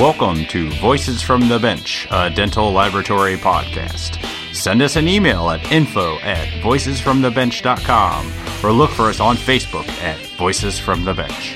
Welcome to Voices from the Bench, a dental laboratory podcast. Send us an email at info at voicesfromthebench.com or look for us on Facebook at Voices from the Bench.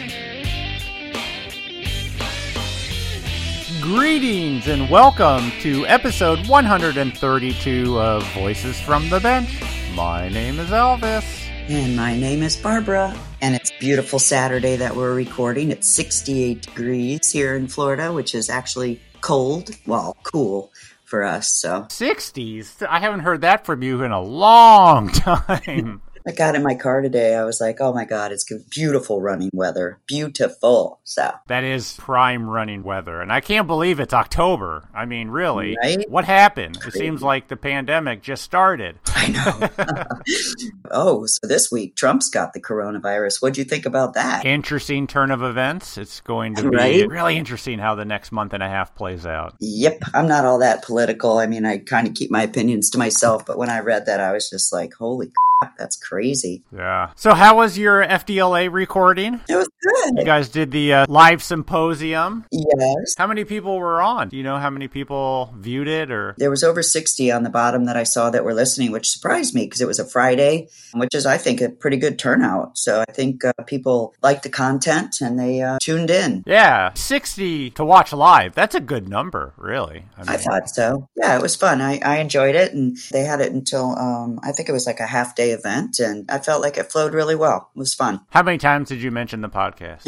Greetings and welcome to episode 132 of Voices from the Bench. My name is Elvis. And my name is Barbara, and it's beautiful Saturday that we're recording. It's 68 degrees here in Florida, which is actually cold, well, cool for us. So 60s? I haven't heard that from you in a long time. I got in my car today. I was like, oh my God, it's beautiful running weather. Beautiful. So that is prime running weather. And I can't believe it's October. I mean, really. Right? What happened? It seems like the pandemic just started. I know. oh, so this week, Trump's got the coronavirus. What'd you think about that? Interesting turn of events. It's going to be right? really interesting how the next month and a half plays out. Yep. I'm not all that political. I mean, I kind of keep my opinions to myself. But when I read that, I was just like, holy that's crazy. Yeah. So, how was your FDLA recording? It was good. You guys did the uh, live symposium. Yes. How many people were on? Do you know how many people viewed it? Or there was over sixty on the bottom that I saw that were listening, which surprised me because it was a Friday, which is I think a pretty good turnout. So I think uh, people liked the content and they uh, tuned in. Yeah, sixty to watch live. That's a good number, really. I, mean, I thought so. Yeah, it was fun. I, I enjoyed it, and they had it until um, I think it was like a half day event, and I felt like it flowed really well. It was fun. How many times did you mention the podcast?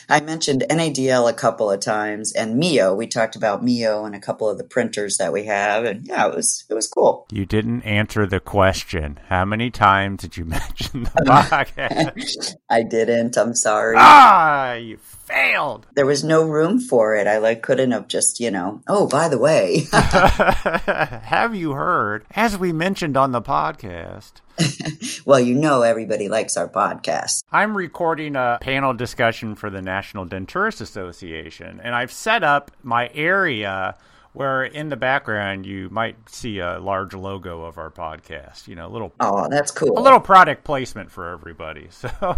I mentioned NADL a couple of times, and Mio. We talked about Mio and a couple of the printers that we have, and yeah, it was it was cool. You didn't answer the question. How many times did you mention the podcast? I didn't. I'm sorry. Ah, you failed. There was no room for it. I like couldn't have just, you know, oh, by the way. have you heard, as we mentioned on the podcast? well, you know everybody likes our podcast. I'm recording a panel discussion for the National Denturist Association, and I've set up my area where in the background you might see a large logo of our podcast. You know, a little oh, that's cool. A little product placement for everybody. So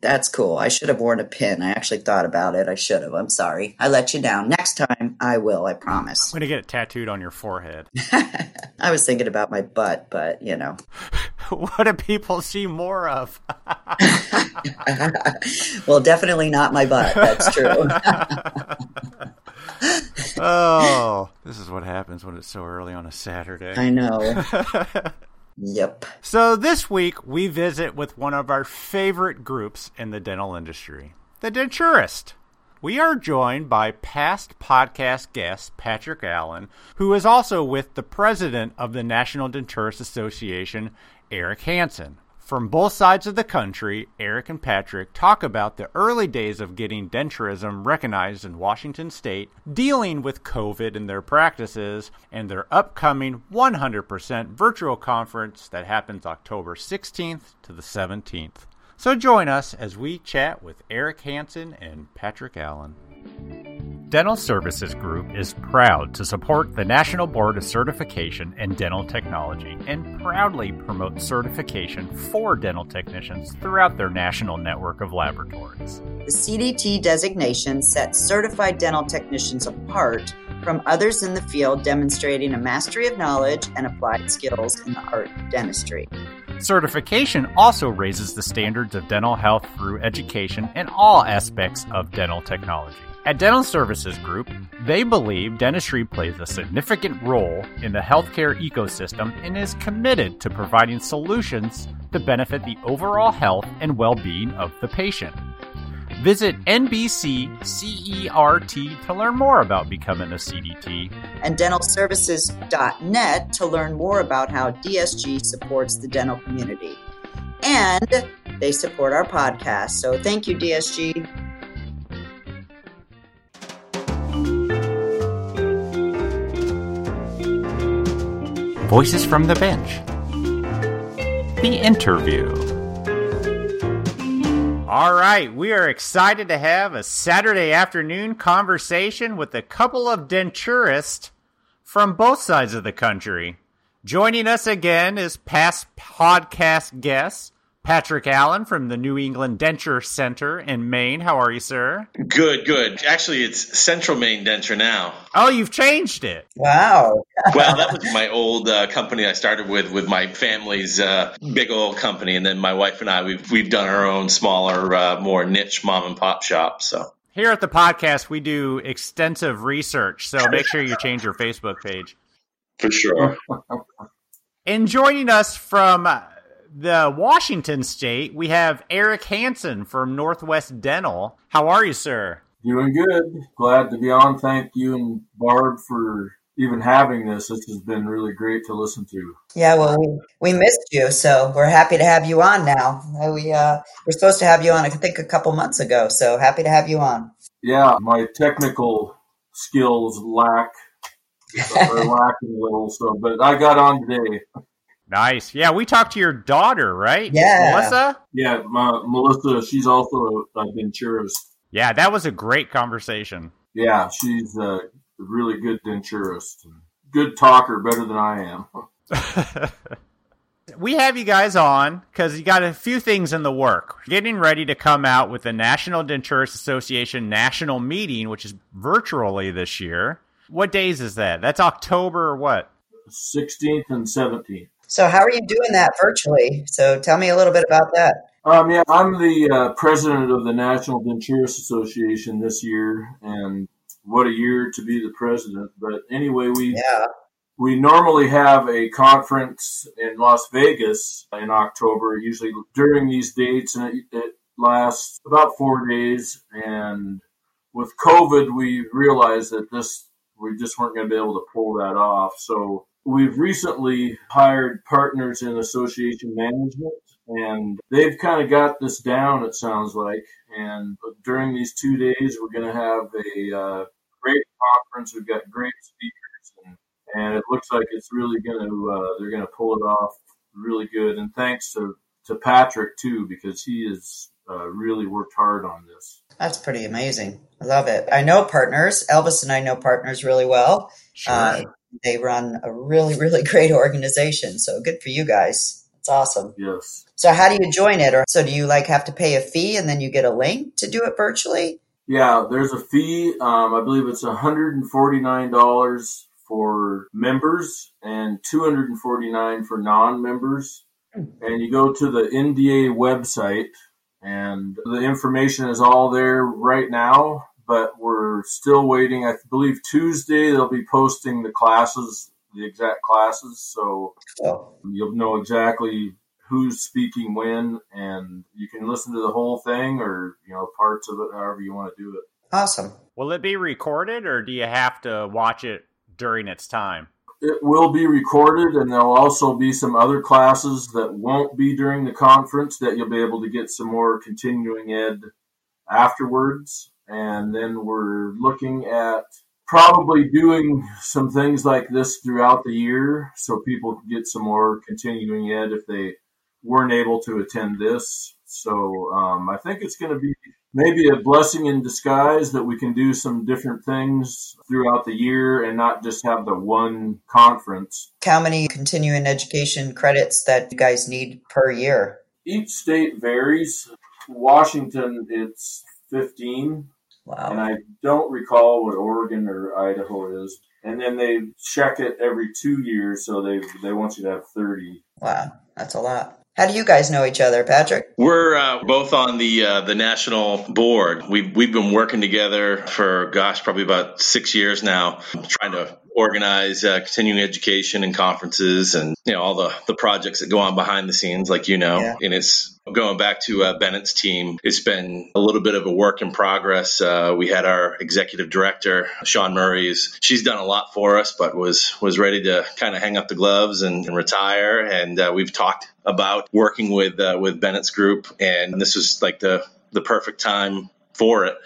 that's cool. I should have worn a pin. I actually thought about it. I should have. I'm sorry. I let you down. Next time I will. I promise. I'm gonna get it tattooed on your forehead. I was thinking about my butt, but you know. what do people see more of? well, definitely not my butt. That's true oh, this is what happens when it's so early on a Saturday. I know. yep. So this week we visit with one of our favorite groups in the dental industry, the Denturist. We are joined by past podcast guest Patrick Allen, who is also with the president of the National Denturist Association, Eric Hansen. From both sides of the country, Eric and Patrick talk about the early days of getting denturism recognized in Washington state, dealing with COVID in their practices, and their upcoming 100% virtual conference that happens October 16th to the 17th. So join us as we chat with Eric Hansen and Patrick Allen. Dental Services Group is proud to support the National Board of Certification in Dental Technology and proudly promote certification for dental technicians throughout their national network of laboratories. The CDT designation sets certified dental technicians apart from others in the field demonstrating a mastery of knowledge and applied skills in the art of dentistry. Certification also raises the standards of dental health through education in all aspects of dental technology. At Dental Services Group, they believe dentistry plays a significant role in the healthcare ecosystem and is committed to providing solutions to benefit the overall health and well being of the patient. Visit NBCCERT to learn more about becoming a CDT. And dentalservices.net to learn more about how DSG supports the dental community. And they support our podcast. So thank you, DSG. Voices from the Bench. The interview. All right, we are excited to have a Saturday afternoon conversation with a couple of denturists from both sides of the country. Joining us again is past podcast guest Patrick Allen from the New England Denture Center in Maine. How are you, sir? Good, good. Actually, it's Central Maine Denture now. Oh, you've changed it. Wow. well, that was my old uh, company I started with with my family's uh, big old company, and then my wife and I we've we've done our own smaller, uh, more niche mom and pop shop. So here at the podcast, we do extensive research, so make sure you change your Facebook page. For sure. And joining us from the Washington state, we have Eric Hansen from Northwest Dental. How are you, sir? Doing good. Glad to be on. Thank you and Barb for even having this. This has been really great to listen to. Yeah, well, we, we missed you, so we're happy to have you on now. We uh, we're supposed to have you on, I think, a couple months ago. So happy to have you on. Yeah, my technical skills lack are lacking a little, so but I got on today. Nice. Yeah, we talked to your daughter, right? Yeah. Melissa? Yeah, my, Melissa, she's also a denturist. Yeah, that was a great conversation. Yeah, she's a really good denturist. Good talker, better than I am. we have you guys on because you got a few things in the work. Getting ready to come out with the National Denturist Association national meeting, which is virtually this year. What days is that? That's October or what? 16th and 17th. So, how are you doing that virtually? So, tell me a little bit about that. Um, yeah, I'm the uh, president of the National Denturist Association this year, and what a year to be the president. But anyway, we yeah. we normally have a conference in Las Vegas in October, usually during these dates, and it, it lasts about four days. And with COVID, we realized that this we just weren't going to be able to pull that off. So We've recently hired partners in association management, and they've kind of got this down, it sounds like. And during these two days, we're going to have a uh, great conference. We've got great speakers, and, and it looks like it's really going to, uh, they're going to pull it off really good. And thanks to, to Patrick, too, because he has uh, really worked hard on this. That's pretty amazing. I love it. I know partners. Elvis and I know partners really well. Sure. Uh, they run a really, really great organization. So good for you guys. It's awesome. Yes. So how do you join it? Or so do you like have to pay a fee and then you get a link to do it virtually? Yeah, there's a fee. Um, I believe it's $149 for members and 249 for non-members. Hmm. And you go to the NDA website and the information is all there right now but we're still waiting. I believe Tuesday they'll be posting the classes, the exact classes, so oh. you'll know exactly who's speaking when, and you can listen to the whole thing or you know parts of it, however you want to do it. Awesome. Will it be recorded, or do you have to watch it during its time? It will be recorded, and there'll also be some other classes that won't be during the conference that you'll be able to get some more continuing ed afterwards and then we're looking at probably doing some things like this throughout the year so people can get some more continuing ed if they weren't able to attend this. So um, I think it's going to be maybe a blessing in disguise that we can do some different things throughout the year and not just have the one conference. How many continuing education credits that you guys need per year? Each state varies. Washington, it's 15 Wow. And I don't recall what Oregon or Idaho is. And then they check it every two years, so they they want you to have thirty. Wow, that's a lot. How do you guys know each other, Patrick? We're uh, both on the uh, the national board. We've we've been working together for gosh, probably about six years now, trying to organize uh, continuing education and conferences and you know all the the projects that go on behind the scenes like you know. Yeah. and it's going back to uh, bennett's team. It's been a little bit of a work in progress. Uh, we had our executive director sean murray's she's done a lot for us but was was ready to kind of hang up the gloves and, and retire. And uh, we've talked about working with uh, with bennett's group. And this was like the the perfect time for it.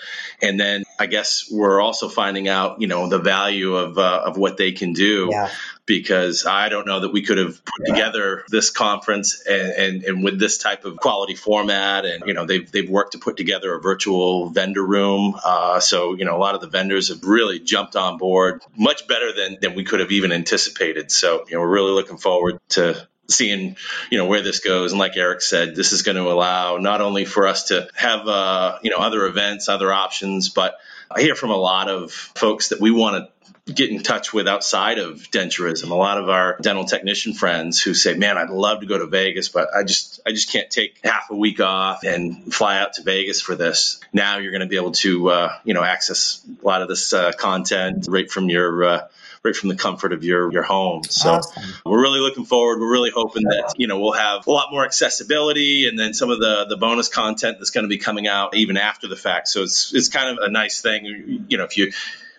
And then I guess we're also finding out, you know, the value of uh, of what they can do. Yeah. Because I don't know that we could have put yeah. together this conference and, and, and, with this type of quality format. And, you know, they've, they've worked to put together a virtual vendor room. Uh, so, you know, a lot of the vendors have really jumped on board much better than, than we could have even anticipated. So, you know, we're really looking forward to seeing you know where this goes. And like eric said this is going to allow not only for us to have uh, you know other events other options but i hear from a lot of folks that we want to get in touch with outside of denturism. A lot of our dental technician friends who say man i'd love to go to vegas but i just i just can't take half a week off and fly out to vegas for this. Now you're going to be able to uh, you know access a lot of this uh, content right from your uh, right from the comfort of your your home. So awesome. we're really looking forward. We're really hoping that you know we'll have a lot more accessibility, and then some of the the bonus content that's going to be coming out even after the fact. So it's it's kind of a nice thing. You know, if you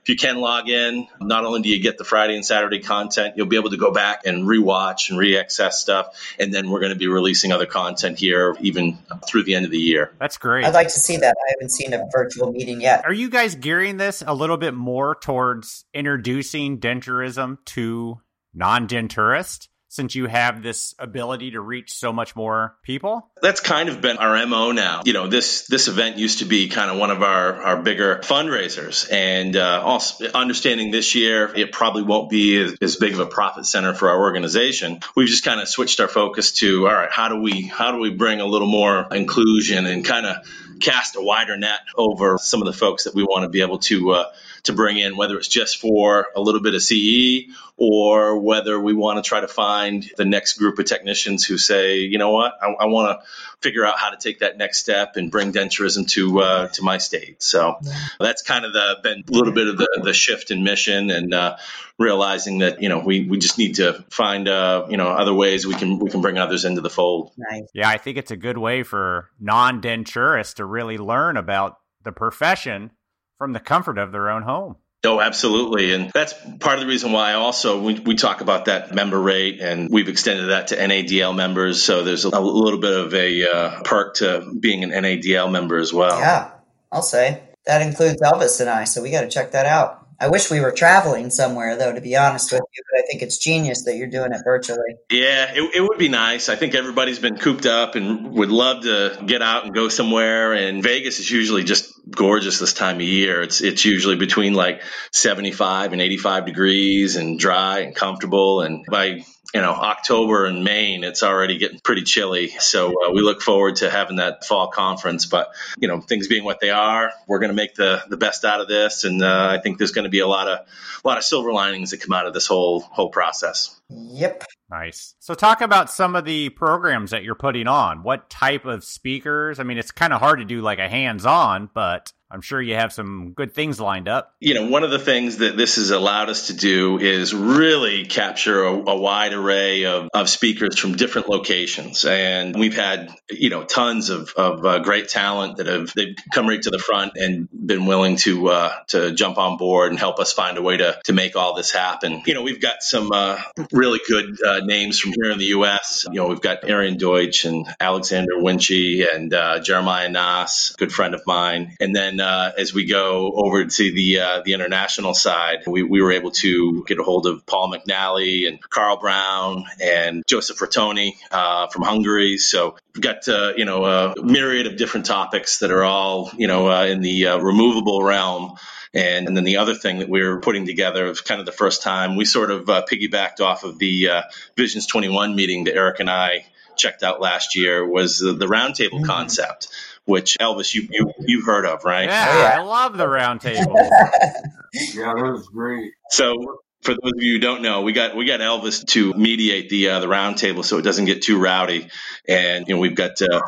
if you can log in, not only do you get the Friday and Saturday content, you'll be able to go back and rewatch and re-access stuff. And then we're going to be releasing other content here even through the end of the year. That's great. I'd like to see that. I haven't seen a virtual meeting yet. Are you guys gearing this a little bit more towards introducing denturism to non-denturists? Since you have this ability to reach so much more people? That's kind of been our MO now. You know, this this event used to be kind of one of our, our bigger fundraisers. And uh, also understanding this year, it probably won't be as, as big of a profit center for our organization. We've just kind of switched our focus to, all right, how do we how do we bring a little more inclusion and kind of cast a wider net over some of the folks that we want to be able to uh, to bring in, whether it's just for a little bit of CE or whether we want to try to find the next group of technicians who say, you know what, I, I want to figure out how to take that next step and bring denturism to uh, to my state. So that's kind of the been a little bit of the, the shift in mission and uh, realizing that you know we, we just need to find uh, you know other ways we can we can bring others into the fold. Nice. Yeah, I think it's a good way for non-denturists to really learn about the profession from the comfort of their own home. Oh, absolutely. And that's part of the reason why also we, we talk about that member rate and we've extended that to NADL members. So there's a, a little bit of a uh, perk to being an NADL member as well. Yeah, I'll say that includes Elvis and I. So we got to check that out. I wish we were traveling somewhere, though, to be honest with you. But I think it's genius that you're doing it virtually. Yeah, it, it, would be nice. I think everybody's been cooped up and would love to get out and go somewhere. And Vegas is usually just gorgeous this time of year. It's it's usually between like 75 and 85 degrees and dry and comfortable. And by you know October in Maine, it's already getting pretty chilly. So uh, we look forward to having that fall conference. But you know, things being what they are, we're going to make the the best out of this, and uh, I think there's going to be a lot of a lot of silver linings that come out of this whole whole process. Yep. Nice. So, talk about some of the programs that you're putting on. What type of speakers? I mean, it's kind of hard to do like a hands on, but I'm sure you have some good things lined up. You know, one of the things that this has allowed us to do is really capture a, a wide array of, of speakers from different locations. And we've had, you know, tons of, of uh, great talent that have they've come right to the front and been willing to uh, to jump on board and help us find a way to, to make all this happen. You know, we've got some uh, really good uh, names from here in the U.S. You know, we've got Aaron Deutsch and Alexander Winchy and uh, Jeremiah Nas, good friend of mine. And then uh, as we go over to the uh, the international side, we, we were able to get a hold of Paul McNally and Carl Brown and Joseph Rotoni uh, from Hungary. So we've got uh, you know a myriad of different topics that are all you know uh, in the uh, removable realm. And, and, then the other thing that we are putting together is kind of the first time we sort of uh, piggybacked off of the uh, Visions 21 meeting that Eric and I checked out last year was the, the roundtable mm-hmm. concept which Elvis, you, you you've heard of, right? Yeah, yeah. I love the roundtable. yeah, that was great. So for those of you who don't know, we got we got Elvis to mediate the uh, the roundtable so it doesn't get too rowdy, and you know we've got uh,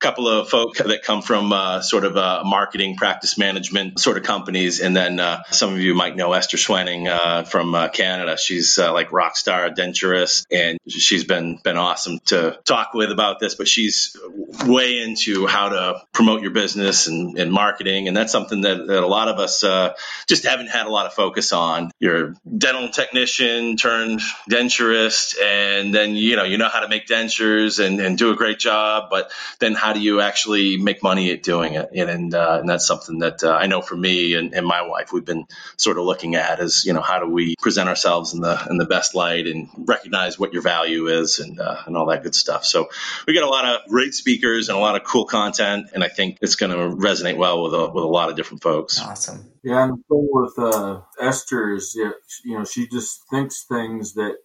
couple of folk that come from uh, sort of uh, marketing, practice management sort of companies. And then uh, some of you might know Esther Schwenning uh, from uh, Canada. She's like rock star denturist, and she's been been awesome to talk with about this. But she's way into how to promote your business and, and marketing, and that's something that, that a lot of us just haven't had a lot of focus on. You're dental technician turned denturist, and then you know you know how to make dentures and, and do a great job, but then how how do you actually make money at doing it? And and, uh, and that's something that uh, I know for me and, and, my wife we've been sort of looking at is you know how do we present ourselves in the in the best light and recognize what your value is and uh, and all that good stuff. So we got a lot of great speakers and a lot of cool content, and I think it's going to resonate well with a with a lot of different folks. Awesome. Yeah, and the thing with uh, Esther is, you know, she just thinks things that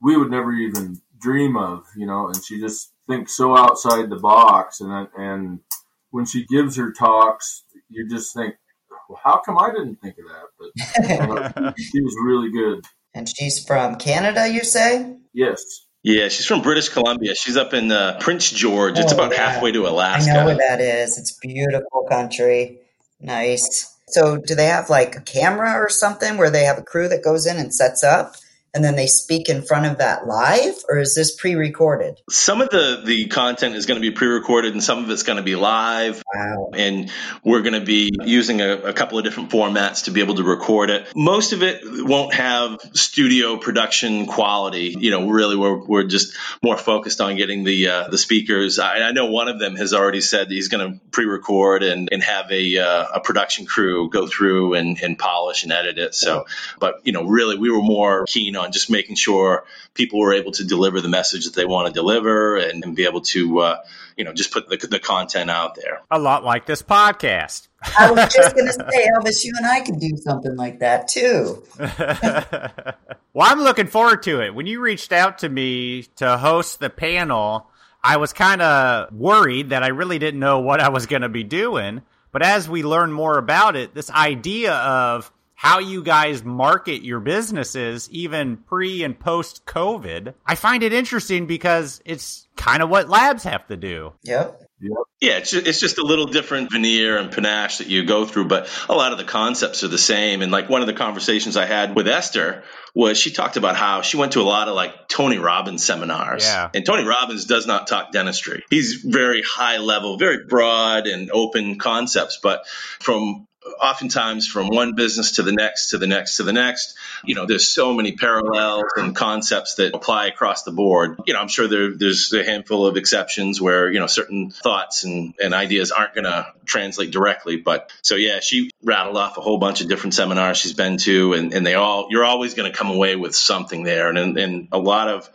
we would never even dream of, you know, and she just thinks so outside the box. And and when she gives her talks, you just think, well, how come I didn't think of that? But uh, she was really good. And she's from Canada, you say? Yes. Yeah, she's from British Columbia. She's up in uh, Prince George. It's Oh, about yeah. halfway to Alaska. I know where that is. It's beautiful country. Nice. So, do they have like a camera or something where they have a crew that goes in and sets up and then they speak in front of that live? Or is this pre recorded? Some of the the content is going to be pre-recorded, and some of it's going to be live. Wow. and we're going to be using a, a couple of different formats to be able to record it. Most of it won't have studio production quality. You know, really, we're, we're just more focused on getting the uh, the speakers. I, I know one of them has already said he's going to pre-record and, and have a, uh, a production crew go through and, and polish and edit it. So, but you know, really, we were more keen on just making sure people were able to deliver the message that they want to deliver and, and be able to, uh, you know, just put the, the content out there. A lot like this podcast. I was just going to say, Elvis, you and I could do something like that too. well, I'm looking forward to it. When you reached out to me to host the panel, I was kind of worried that I really didn't know what I was going to be doing. But as we learn more about it, this idea of how you guys market your businesses, even pre and post COVID, I find it interesting because it's kind of what labs have to do. Yep. Yeah, it's just, it's just a little different veneer and panache that you go through, but a lot of the concepts are the same. And like one of the conversations I had with Esther was she talked about how she went to a lot of like Tony Robbins seminars. Yeah. And Tony Robbins does not talk dentistry. He's very high level, very broad and open concepts, but from oftentimes from one business to the next to the next to the next. You know there's so many parallels and concepts that apply across the board. You know i'm sure there, there's a handful of exceptions where you know certain thoughts and, and ideas aren't going to translate directly but so yeah she rattled off a whole bunch of different seminars she's been to and, and they all you're always going to come away with something there. And, and a lot of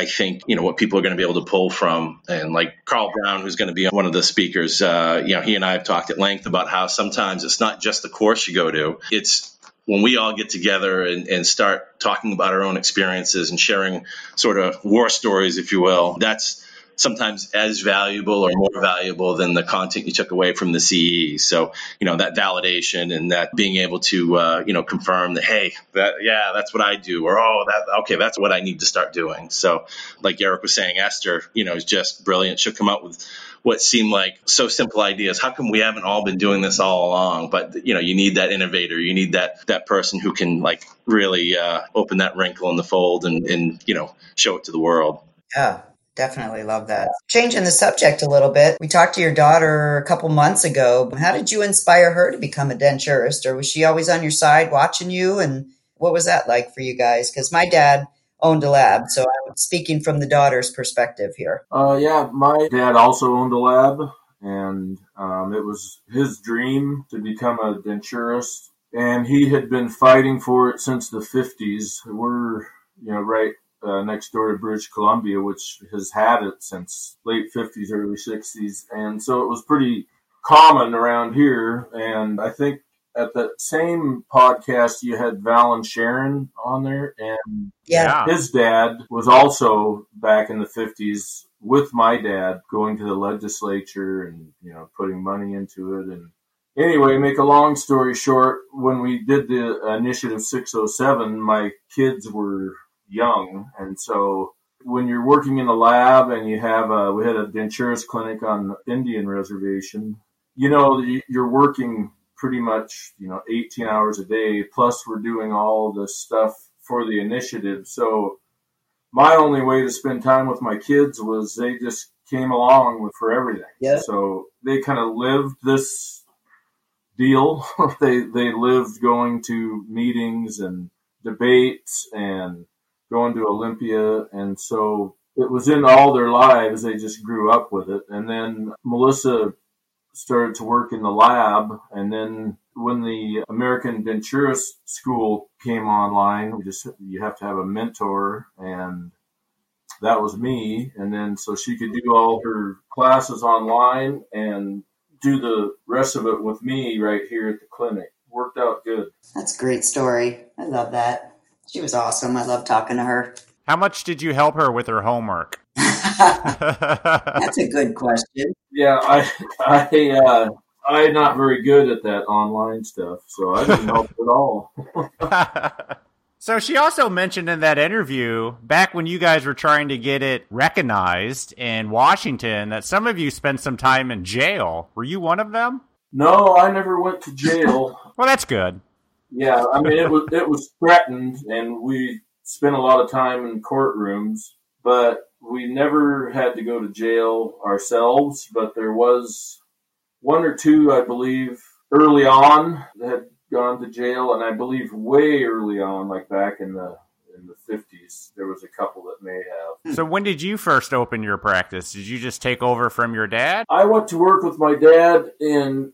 I think you know what people are going to be able to pull from, and like Carl Brown, who's going to be one of the speakers. Uh, you know, he and I have talked at length about how sometimes it's not just the course you go to; it's when we all get together and, and start talking about our own experiences and sharing sort of war stories, if you will. That's sometimes as valuable or more valuable than the content you took away from the CE. So, you know, that validation and that being able to, uh, you know, confirm that, hey, that, yeah, that's what I do, or, oh, that, okay, that's what I need to start doing. So, like Eric was saying, Esther, you know, is just brilliant. She'll come up with what seem like so simple ideas. How come we haven't all been doing this all along? But you know, you need that innovator. You need that that person who can like really uh, open that wrinkle in the fold and and you know show it to the world. Yeah. Definitely love that. Changing the subject a little bit, we talked to your daughter a couple months ago. How did you inspire her to become a denturist, or was she always on your side watching you? And what was that like for you guys? Because my dad owned a lab, so I'm speaking from the daughter's perspective here. Uh, yeah, my dad also owned a lab, and um, it was his dream to become a denturist. And he had been fighting for it since the 50s. We're, you know, right uh, next door to British Columbia, which has had it since late 50s, early 60s. And so it was pretty common around here. And I think at that same podcast, you had Val and Sharon on there. And Yeah. his dad was also back in the 50s with my dad going to the legislature and, you know, putting money into it. And anyway, make a long story short, when we did the Initiative 607, my kids were young. And so when you're working in a lab and you have a, we had a denturist clinic on Indian reservation, you know, you're working pretty much, you know, 18 hours a day. Plus we're doing all the stuff for the initiative. So my only way to spend time with my kids was they just came along with for everything. Yeah. So they kind of lived this deal. they they lived going to meetings and debates and going to Olympia and so it was in all their lives. They just grew up with it. And then Melissa started to work in the lab and then when the American Denturist School came online, we just you have to have a mentor and that was me and then so she could do all her classes online and do the rest of it with me right here at the clinic. Worked out good. That's a great story. I love that. She was awesome. I love talking to her. How much did you help her with her homework? That's a good question. Yeah, I, I, uh, I'm not very good at that online stuff, so I didn't help at all. so she also mentioned in that interview, back when you guys were trying to get it recognized in Washington, that some of you spent some time in jail. Were you one of them? No, I never went to jail. well, that's good. Yeah, I mean it was it was threatened, and we spent a lot of time in courtrooms, but we never had to go to jail ourselves. But there was one or two, I believe, early on that had gone to jail, and I believe way early on, like back in the in the fifties, there was a couple that may have. Hmm. So when did you first open your practice? Did you just take over from your dad? I went to work with my dad in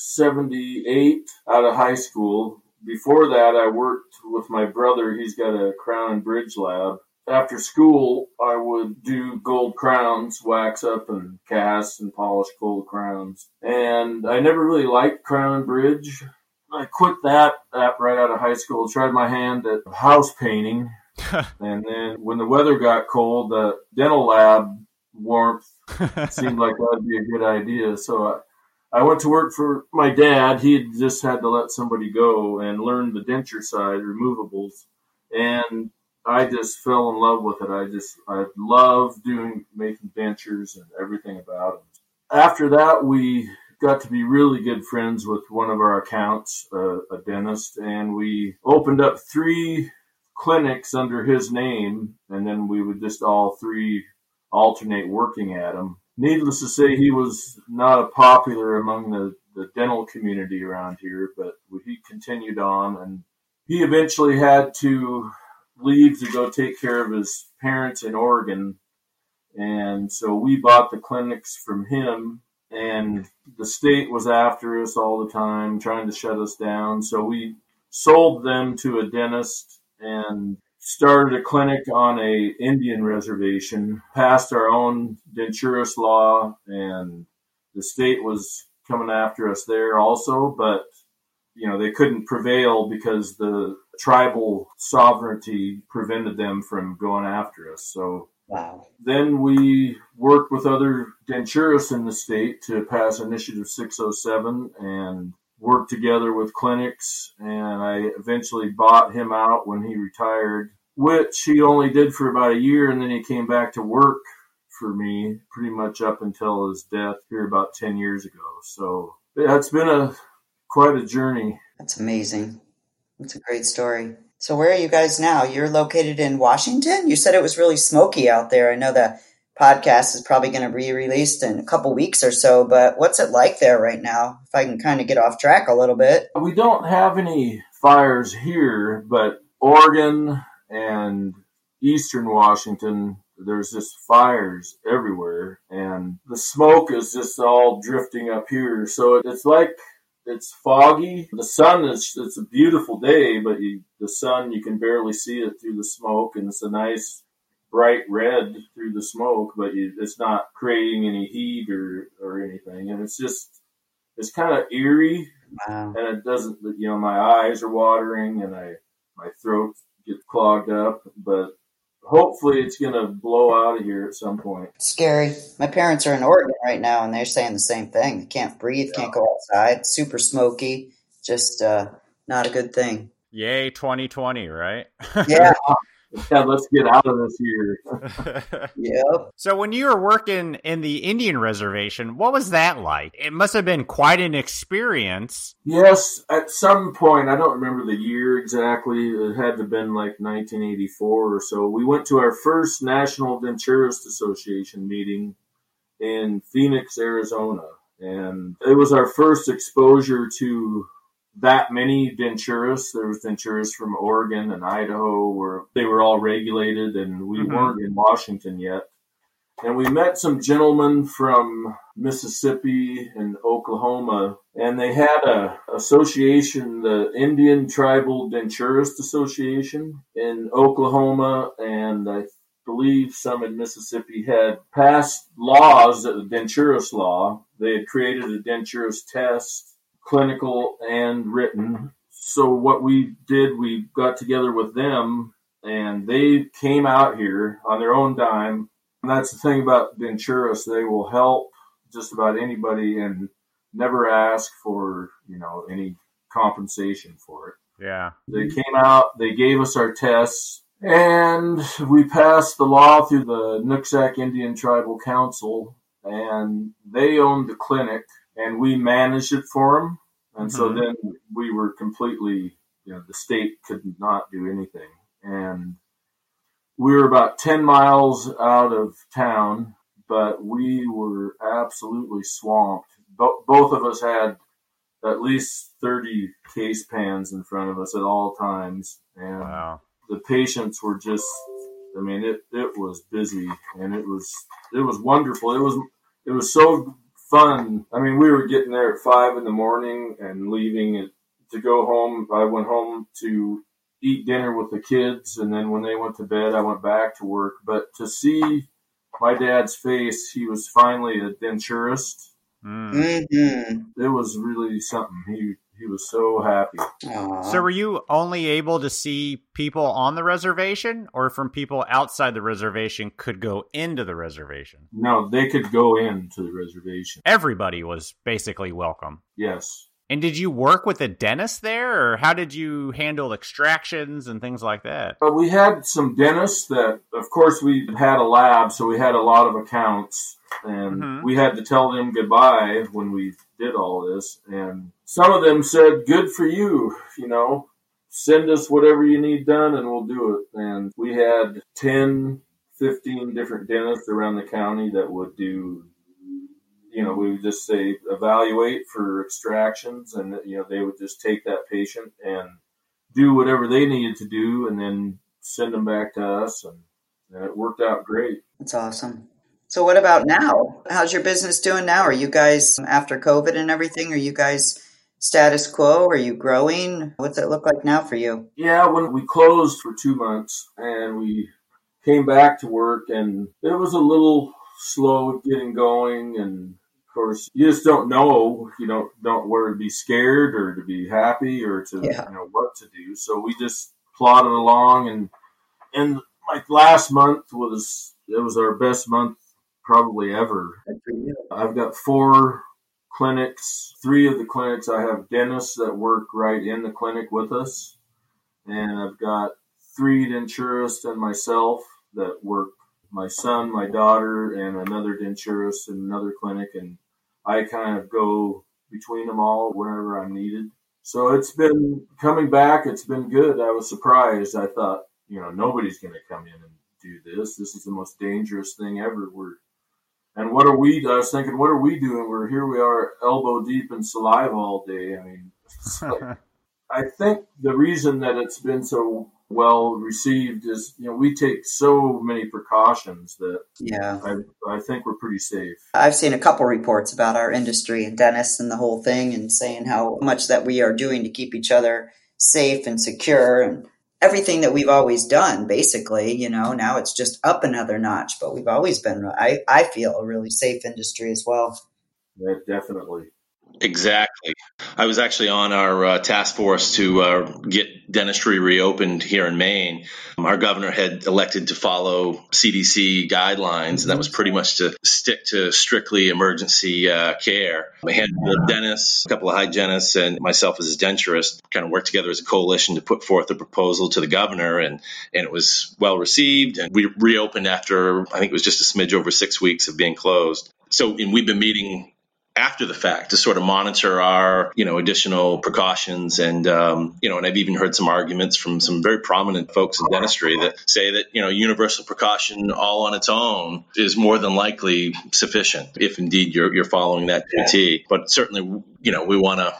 1978 out of high school. Before that, I worked with my brother. He's got a crown and bridge lab. After school, I would do gold crowns, wax up and cast and polish gold crowns. And I never really liked crown and bridge. I quit that, that right out of high school. Tried my hand at house painting. and then when the weather got cold, the dental lab warmth seemed like that would be a good idea. So I, I went to work for my dad. He had just had to let somebody go and learn the denture side, removables. And I just fell in love with it. I just, I love doing, making dentures and everything about them. After that, we got to be really good friends with one of our accounts, uh, a dentist, and we opened up three clinics under his name. And then we would just all three alternate working at them needless to say, he was not a popular among the, the dental community around here, but he continued on and he eventually had to leave to go take care of his parents in Oregon. And so we bought the clinics from him and the state was after us all the time, trying to shut us down. So we sold them to a dentist and started a clinic on a Indian reservation, passed our own denturist law, and the state was coming after us there also, but you know they couldn't prevail because the tribal sovereignty prevented them from going after us. So wow. then we worked with other denturists in the state to pass Initiative 607 and worked together with clinics, and I eventually bought him out when he retired, which he only did for about a year, and then he came back to work for me pretty much up until his death here about 10 years ago. So yeah, it's been a quite a journey. That's amazing. That's a great story. So where are you guys now? You're located in Washington? You said it was really smoky out there. I know that podcast is probably going to be released in a couple weeks or so, but what's it like there right now? If I can kind of get off track a little bit. We don't have any fires here, but Oregon and Eastern Washington, there's just fires everywhere, and the smoke is just all drifting up here. So it's like it's foggy. The sun is it's a beautiful day, but you, the sun you can barely see it through the smoke, and it's a nice bright red through the smoke, but you, it's not creating any heat or, or anything. And it's just, it's kind of eerie. Wow. And it doesn't, you know, my eyes are watering and I, my throat gets clogged up, but hopefully it's going to blow out of here at some point. Scary. My parents are in Oregon right now and they're saying the same thing. They can't breathe, yeah. can't go outside, super smoky, just uh, not a good thing. Yay, 2020, right? Yeah. Yeah, let's get out of this here. yep. So when you were working in the Indian reservation, what was that like? It must have been quite an experience. Yes, at some point, I don't remember the year exactly. It had to have been like 1984 or so. We went to our first National Denturist Association meeting in Phoenix, Arizona. And it was our first exposure to that many denturists. There was denturists from Oregon and Idaho where they were all regulated and we mm-hmm. weren't in Washington yet. And we met some gentlemen from Mississippi and Oklahoma and they had a association, the Indian Tribal Denturist Association in Oklahoma and I believe some in Mississippi had passed laws, the denturist law. They had created a denturist test clinical and written. So what we did, we got together with them and they came out here on their own dime. And that's the thing about Denturists; they will help just about anybody and never ask for you know any compensation for it. Yeah. They came out, they gave us our tests, and we passed the law through the Nooksack Indian Tribal Council, and they owned the clinic, and we managed it for them. And so Mhm. then we were completely, you know, the state could not do anything. And we were about 10 miles out of town, but we were absolutely swamped. Bo- both of us had at least 30 case pans in front of us at all times. And Wow. the patients were just I mean it it was busy and it was it was wonderful. It was it was so fun. I mean we were getting there at five in the morning and leaving it to go home. I went home to eat dinner with the kids and then when they went to bed I went back to work. But to see my dad's face, he was finally a denturist. Mm. Mm-hmm. It was really something. He he was so happy. So were you only able to see people on the reservation or from people outside the reservation could go into the reservation? No, they could go into the reservation. Everybody was basically welcome. Yes. And did you work with a dentist there or how did you handle extractions and things like that? But we had some dentists that, of course, we had a lab, so we had a lot of accounts, and Mhm. we had to tell them goodbye when we did all this. And some of them said, "Good for you," you know. Send us whatever you need done, and we'll do it. And we had 10, 15 different dentists around the county that would do. You know, we would just say evaluate for extractions, and you know they would just take that patient and do whatever they needed to do and then send them back to us and, and it worked out great That's awesome. So, what about now? How's your business doing now? Are you guys after COVID and everything? Are you guys status quo? Are you growing? What's it look like now for you? yeah when we closed for two months and we came back to work and it was a little slow getting going and of course you just don't know you don't don't where to be scared or to be happy or to Yeah. you know what to do so we just plodded along and and like last month was it was our best month probably ever Good for you. I've got four clinics. Three of the clinics I have dentists that work right in the clinic with us. And I've got three denturists and myself that work my son, my daughter, and another denturist in another clinic. And I kind of go between them all wherever I'm needed. So it's been coming back. It's been good. I was surprised. I thought, you know, nobody's going to come in and do this. This is the most dangerous thing ever. We're and what are we? I was thinking, what are we doing? We're here. We are elbow deep in saliva all day. I mean, it's like- I think the reason that it's been so well received is, you know, we take so many precautions that Yeah. I, I think we're pretty safe. I've seen a couple reports about our industry and dentists and the whole thing and saying how much that we are doing to keep each other safe and secure and everything that we've always done basically you know now it's just up another notch but we've always been i i feel a really safe industry as well Yeah, definitely. Exactly. I was actually on our uh, task force to uh, get dentistry reopened here in Maine. Um, our governor had elected to follow CDC guidelines, and that was pretty much to stick to strictly emergency uh, care. A handful of dentists, a couple of hygienists, and myself as a denturist kind of worked together as a coalition to put forth a proposal to the governor, and, and it was well received. And we reopened after, I think it was just a smidge over six weeks of being closed. So, and we've been meeting after the fact to sort of monitor our you know additional precautions and um, you know and I've even heard some arguments from some very prominent folks in dentistry that say that you know universal precaution all on its own is more than likely sufficient if indeed you're you're following that to a T. But certainly you know we want to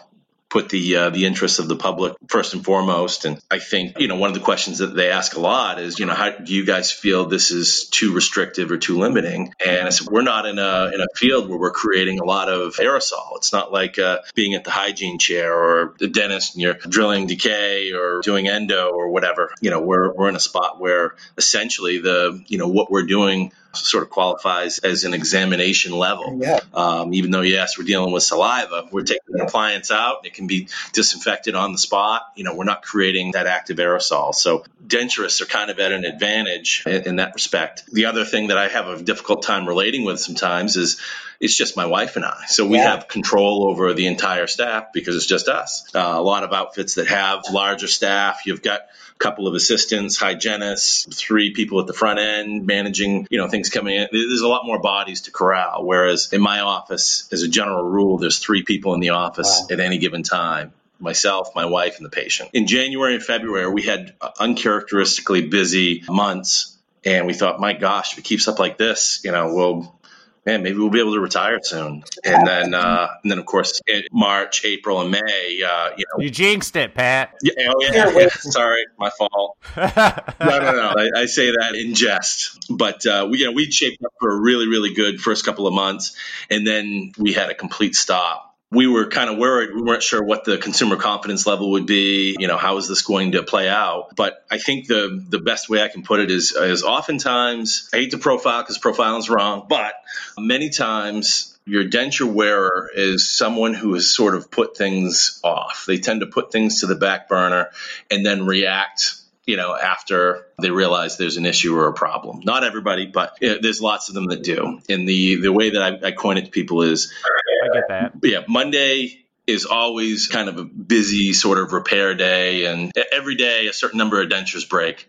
put the uh, the interests of the public first and foremost. And I think you know one of the questions that they ask a lot is you know how do you guys feel this is too restrictive or too limiting? And I said we're not in a in a field where we're creating a lot of aerosol. It's not like uh, being at the hygiene chair or the dentist and you're drilling decay or doing endo or whatever. You know we're we're in a spot where essentially the you know what we're doing sort of qualifies as an examination level. yeah Um, even though, yes, we're dealing with saliva, we're taking the appliance out. It can be disinfected on the spot. You know, we're not creating that active aerosol. So denturists are kind of at an advantage in, in that respect. The other thing that I have a difficult time relating with sometimes is it's just my wife and I. So we yeah. have control over the entire staff because it's just us. Uh, a lot of outfits that have larger staff, you've got a couple of assistants, hygienists, three people at the front end managing, you know, things coming in. There's a lot more bodies to corral. Whereas in my office, as a general rule, there's three people in the office wow. at any given time myself, my wife, and the patient. In January and February, we had uncharacteristically busy months. And we thought, my gosh, if it keeps up like this, you know, we'll man, maybe we'll be able to retire soon. And then, uh, and then of course, March, April, and May, uh, you know, you jinxed it, Pat. Yeah, oh yeah, yeah sorry, my fault. no, no, no. I, I, say that in jest, but uh, we, you know, we shaped up for a really, really good first couple of months, and then we had a complete stop we were kind of worried. We weren't sure what the consumer confidence level would be. You know, how is this going to play out? But I think the the best way I can put it is is oftentimes I hate to profile because profiling is wrong, but many times your denture wearer is someone who has sort of put things off. They tend to put things to the back burner and then react you know, after they realize there's an issue or a problem. Not everybody, but you know, there's lots of them that do. And the the way that I, I coin it to people is get that. Yeah, Monday is always kind of a busy sort of repair day, and every day a certain number of dentures break.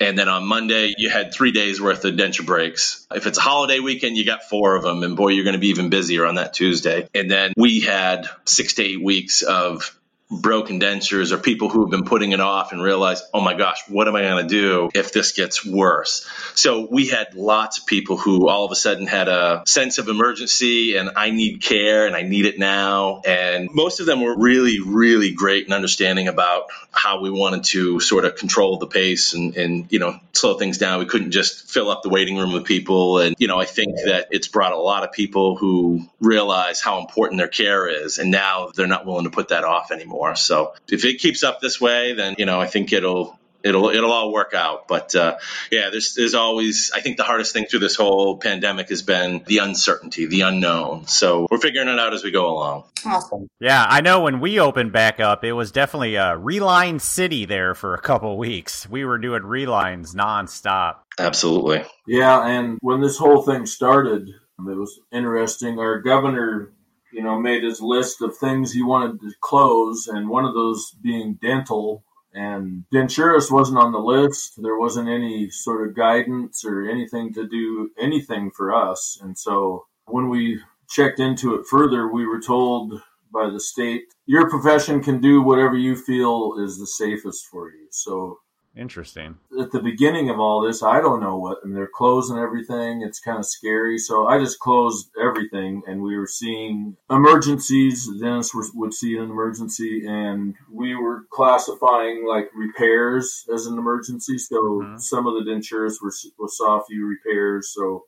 And then on Monday, you had three days worth of denture breaks. If it's a holiday weekend, you got four of them. And boy, you're going to be even busier on that Tuesday. And then we had six to eight weeks of broken dentures or people who have been putting it off and realize, oh my gosh, what am I going to do if this gets worse? So we had lots of people who all of a sudden had a sense of emergency and I need care and I need it now. And most of them were really, really great in understanding about how we wanted to sort of control the pace and, and you know, slow things down. We couldn't just fill up the waiting room with people. And, you know, I think that it's brought a lot of people who realize how important their care is. And now they're not willing to put that off anymore anymore. So if it keeps up this way, then you know I think it'll it'll it'll all work out. But uh, yeah, there's there's always I think the hardest thing through this whole pandemic has been the uncertainty, the unknown. So we're figuring it out as we go along. Awesome. Yeah, I know when we opened back up, it was definitely a reline city there for a couple weeks. We were doing relines nonstop. Absolutely. Yeah, and when this whole thing started, it was interesting. Our governor you know, made his list of things he wanted to close, and one of those being dental. And Denturis wasn't on the list. There wasn't any sort of guidance or anything to do anything for us. And so when we checked into it further, we were told by the state, your profession can do whatever you feel is the safest for you. So Interesting. At the beginning of all this, I don't know what, and they're closing everything. It's kind of scary. So I just closed everything, and we were seeing emergencies. Dennis would see an emergency, and we were classifying like repairs as an emergency. So mm-hmm. some of the dentures were, were saw a few repairs. So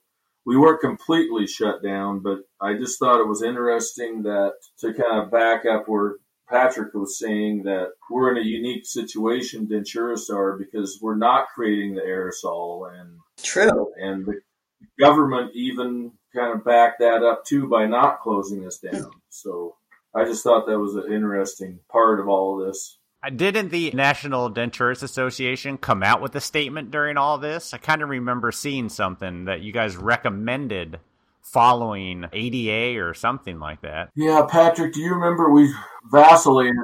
we weren't completely shut down, but I just thought it was interesting that to kind of back up where Patrick was saying that we're in a unique situation, Denturists are, because we're not creating the aerosol and true, and the government even kind of backed that up too by not closing us down. So I just thought that was an interesting part of all of this. Uh, didn't the National Denturists Association come out with a statement during all this? I kind of remember seeing something that you guys recommended following ADA or something like that. Yeah, Patrick, do you remember we vacillated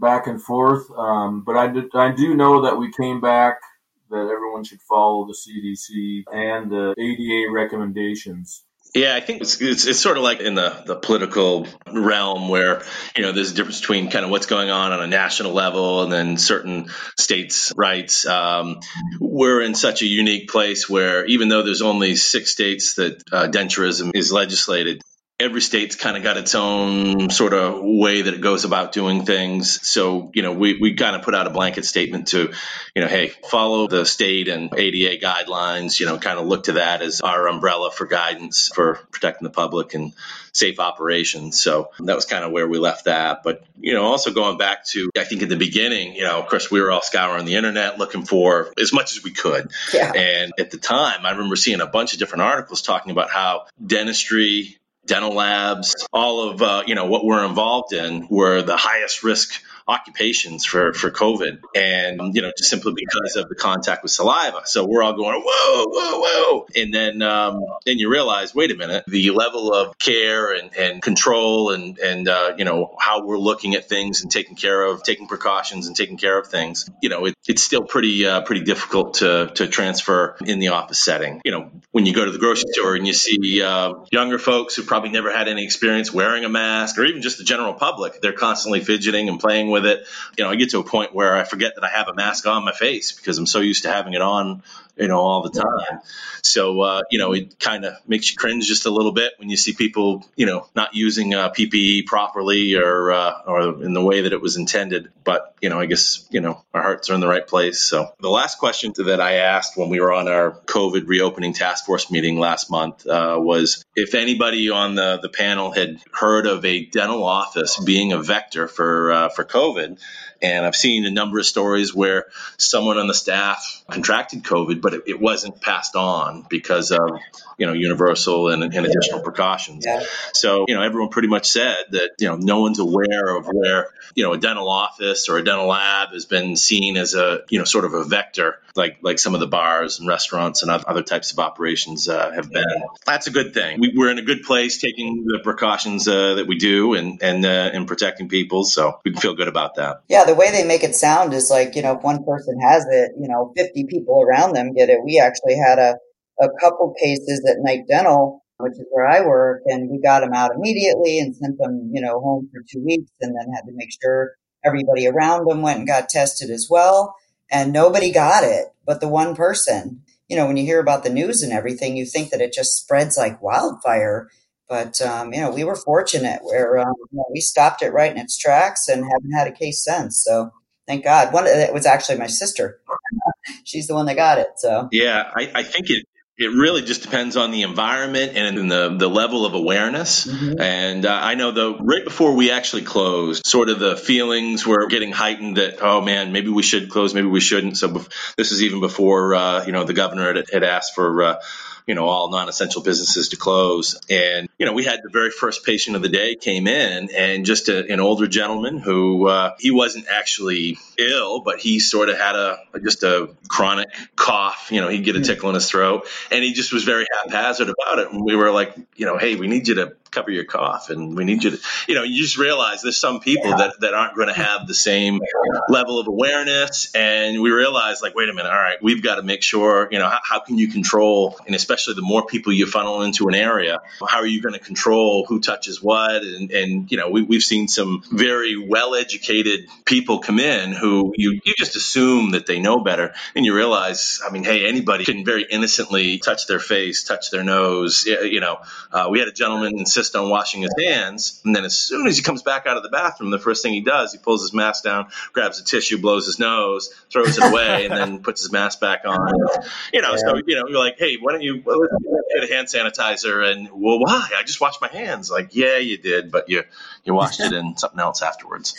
back and forth? Um, but I, did, I do know that we came back that everyone should follow the CDC and the ADA recommendations. Yeah, I think it's, it's, it's sort of like in the the political realm where you know there's a difference between kind of what's going on on a national level and then certain states' rights. Um, we're in such a unique place where even though there's only six states that uh, denturism is legislated, every state's kind of got its own sort of way that it goes about doing things. So, you know, we, we kind of put out a blanket statement to, you know, hey, follow the state and ADA guidelines, you know, kind of look to that as our umbrella for guidance for protecting the public and safe operations. So that was kind of where we left that. But, you know, also going back to, I think in the beginning, you know, of course, we were all scouring the internet looking for as much as we could. Yeah. And at the time, I remember seeing a bunch of different articles talking about how dentistry dental labs, all of uh, you know what we're involved in were the highest risk occupations for for COVID, and you know just simply because of the contact with saliva. So we're all going whoa, whoa, whoa, and then um, then you realize, wait a minute, the level of care and, and control and and uh, you know how we're looking at things and taking care of, taking precautions and taking care of things. You know, it, it's still pretty uh, pretty difficult to to transfer in the office setting. You know, when you go to the grocery store and you see uh, younger folks who probably never had any experience wearing a mask, or even just the general public, they're constantly fidgeting and playing with it. You know, I get to a point where I forget that I have a mask on my face because I'm so used to having it on you know, all the time. So, uh, you know, it kind of makes you cringe just a little bit when you see people, you know, not using uh, PPE properly or uh, or in the way that it was intended. But, you know, I guess, you know, our hearts are in the right place. So the last question that I asked when we were on our COVID reopening task force meeting last month uh, was if anybody on the, the panel had heard of a dental office being a vector for, uh, for COVID. And I've seen a number of stories where someone on the staff contracted COVID, but it, it wasn't passed on because of you know universal and, and additional precautions. Yeah. So you know everyone pretty much said that you know no one's aware of where you know a dental office or a dental lab has been seen as a you know sort of a vector like like some of the bars and restaurants and other types of operations uh, have been. That's a good thing. We, are in a good place taking the precautions uh, that we do and and uh, and protecting people, so we can feel good about that. Yeah, the way they make it sound is like you know if one person has it, you know, 50 people around them get it. We actually had a a couple cases at Knight Dental, which is where I work, and we got them out immediately and sent them, you know, home for two weeks, and then had to make sure everybody around them went and got tested as well. And nobody got it, but the one person. You know, when you hear about the news and everything, you think that it just spreads like wildfire. But um, you know, we were fortunate where um, you know, we stopped it right in its tracks and haven't had a case since. So thank God. One it was actually my sister. She's the one that got it. So yeah, I, I think it it really just depends on the environment and the, the level of awareness. Mm-hmm. And uh, I know though, right before we actually closed, sort of the feelings were getting heightened that, oh man, maybe we should close, maybe we shouldn't. So bef- this is even before, uh, you know, the governor had, had asked for, uh, you know, all non-essential businesses to close. And, you know, we had the very first patient of the day came in and just a, an older gentleman who, uh, he wasn't actually ill, but he sort of had a, just a chronic cough, you know, he'd get a tickle in his throat and he just was very haphazard about it. And we were like, you know, hey, we need you to cover your cough and we need you to, you know, you just realize there's some people yeah. that, that aren't going to have the same level of awareness. And we realize like, wait a minute, all right, we've got to make sure, you know, how, how can you control, and especially the more people you funnel into an area, how are you going to control who touches what? And, and you know, we, we've seen some very well educated people come in who you, you just assume that they know better. And you realize, I mean, hey, anybody can very innocently touch their face, touch their nose. You know, uh, we had a gentleman insist insist on washing his hands. And then as soon as he comes back out of the bathroom, the first thing he does, he pulls his mask down, grabs a tissue, blows his nose, throws it away, and then puts his mask back on. You know, yeah. so, you know, you're like, hey, why don't you well, get a hand sanitizer? And, well, why? I just washed my hands. Like, yeah, you did, but you, you washed it in something else afterwards.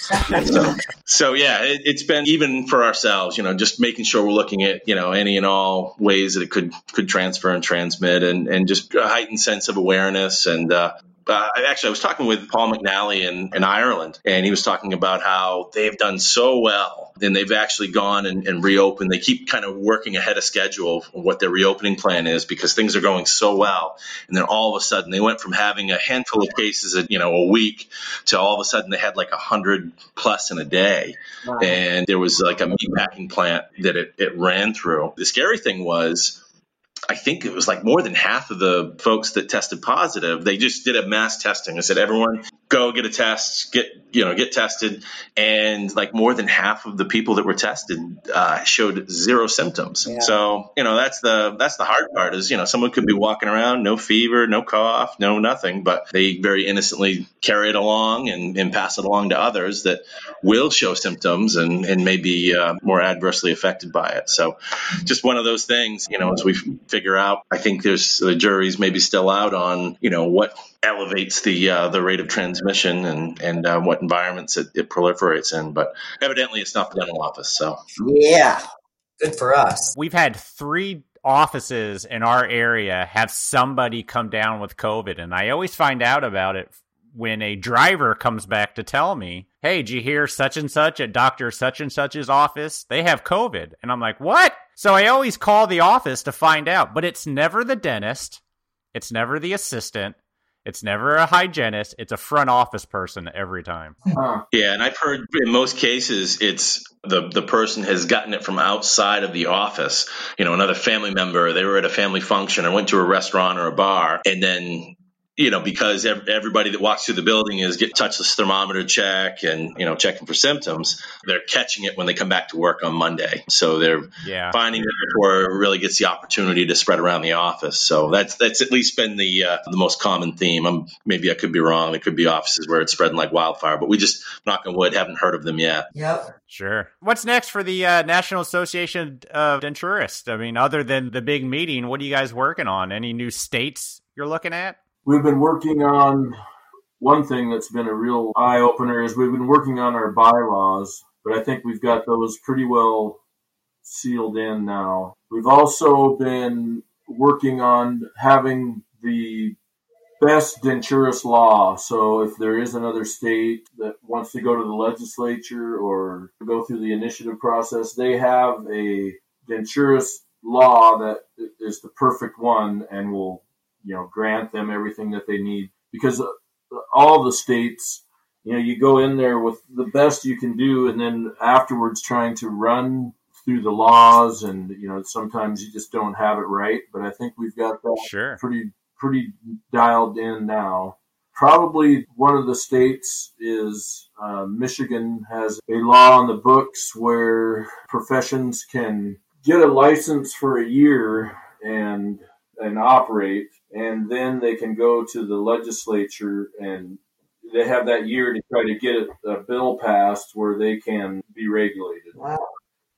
So, so yeah, it, it's been even for ourselves, you know, just making sure we're looking at, you know, any and all ways that it could, could transfer and transmit and, and just a heightened sense of awareness and, uh, uh, actually, I was talking with Paul McNally in, in Ireland, and he was talking about how they've done so well. And they've actually gone and, and reopened. They keep kind of working ahead of schedule of what their reopening plan is because things are going so well. And then all of a sudden, they went from having a handful of cases, a, you know, a week to all of a sudden they had like a hundred plus in a day. Wow. And there was like a meatpacking plant that it, it ran through. The scary thing was I think it was like more than half of the folks that tested positive. They just did a mass testing. I said, everyone go get a test, get you know get tested, and like more than half of the people that were tested uh, showed zero symptoms. Yeah. So you know that's the that's the hard part is you know someone could be walking around, no fever, no cough, no nothing, but they very innocently carry it along and, and pass it along to others that will show symptoms and and may be uh, more adversely affected by it. So just one of those things, you know, as we figure out, I think there's the jury's maybe still out on you know what elevates the uh, the rate of transmission and and uh, what environments it, it, proliferates in. But evidently, it's not the dental office. So yeah, good for us. We've had three offices in our area have somebody come down with COVID, and I always find out about it when a driver comes back to tell me, "Hey, did you hear such and such at Doctor Such and Such's office? They have COVID," and I'm like, "What?" So I always call the office to find out, but it's never the dentist, it's never the assistant, it's never a hygienist. It's a front office person every time. Huh. Yeah, and I've heard in most cases it's the the person has gotten it from outside of the office. You know, another family member. They were at a family function or went to a restaurant or a bar, and then you know, because everybody that walks through the building is get touchless thermometer check and you know checking for symptoms. They're catching it when they come back to work on Monday, so they're yeah. finding it before it really gets the opportunity to spread around the office. So that's that's at least been the uh, the most common theme. I'm, maybe I could be wrong. There could be offices where it's spreading like wildfire, but we just knock on wood haven't heard of them yet. Yep. Sure. What's next for the uh, National Association of Denturists? I mean, other than the big meeting, what are you guys working on? Any new states you're looking at? We've been working on one thing that's been a real eye opener is we've been working on our bylaws, but I think we've got those pretty well sealed in now. We've also been working on having the best denturist law. So if there is another state that wants to go to the legislature or go through the initiative process, they have a denturist law that is the perfect one and will you know grant them everything that they need. Because uh, all the states you know you go in there with the best you can do and then afterwards trying to run through the laws and you know sometimes you just don't have it right. But i think we've got that sure. pretty pretty dialed in now. Probably one of the states is uh, michigan has a law on the books where professions can get a license for a year and and operate and then they can go to the legislature and they have that year to try to get a bill passed where they can be regulated. Wow.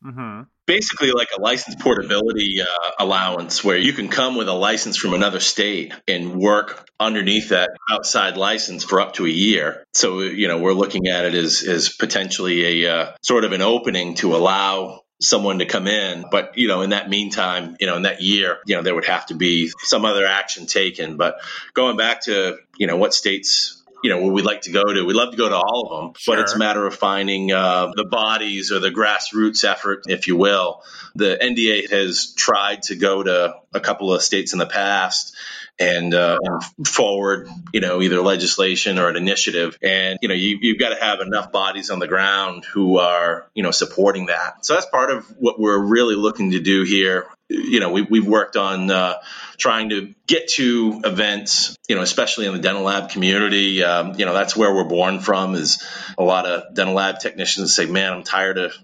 Mm-hmm. Basically, like a license portability uh, allowance, where you can come with a license from another state and work underneath that outside license for up to a year. So, you know, we're looking at it as, as potentially a uh, sort of an opening to allow someone to come in. But, you know, in that meantime, you know, in that year, you know, there would have to be some other action taken. But going back to, you know, what states you know, where we'd like to go to. We'd love to go to all of them, sure. but it's a matter of finding uh, the bodies or the grassroots effort, if you will. The NDA has tried to go to a couple of states in the past and, uh, and forward, you know, either legislation or an initiative. And, you know, you, you've got to have enough bodies on the ground who are, you know, supporting that. So that's part of what we're really looking to do here you know, we, we've worked on uh, trying to get to events, you know, especially in the dental lab community. Um, you know, that's where we're born from is a lot of dental lab technicians say, man, I'm tired of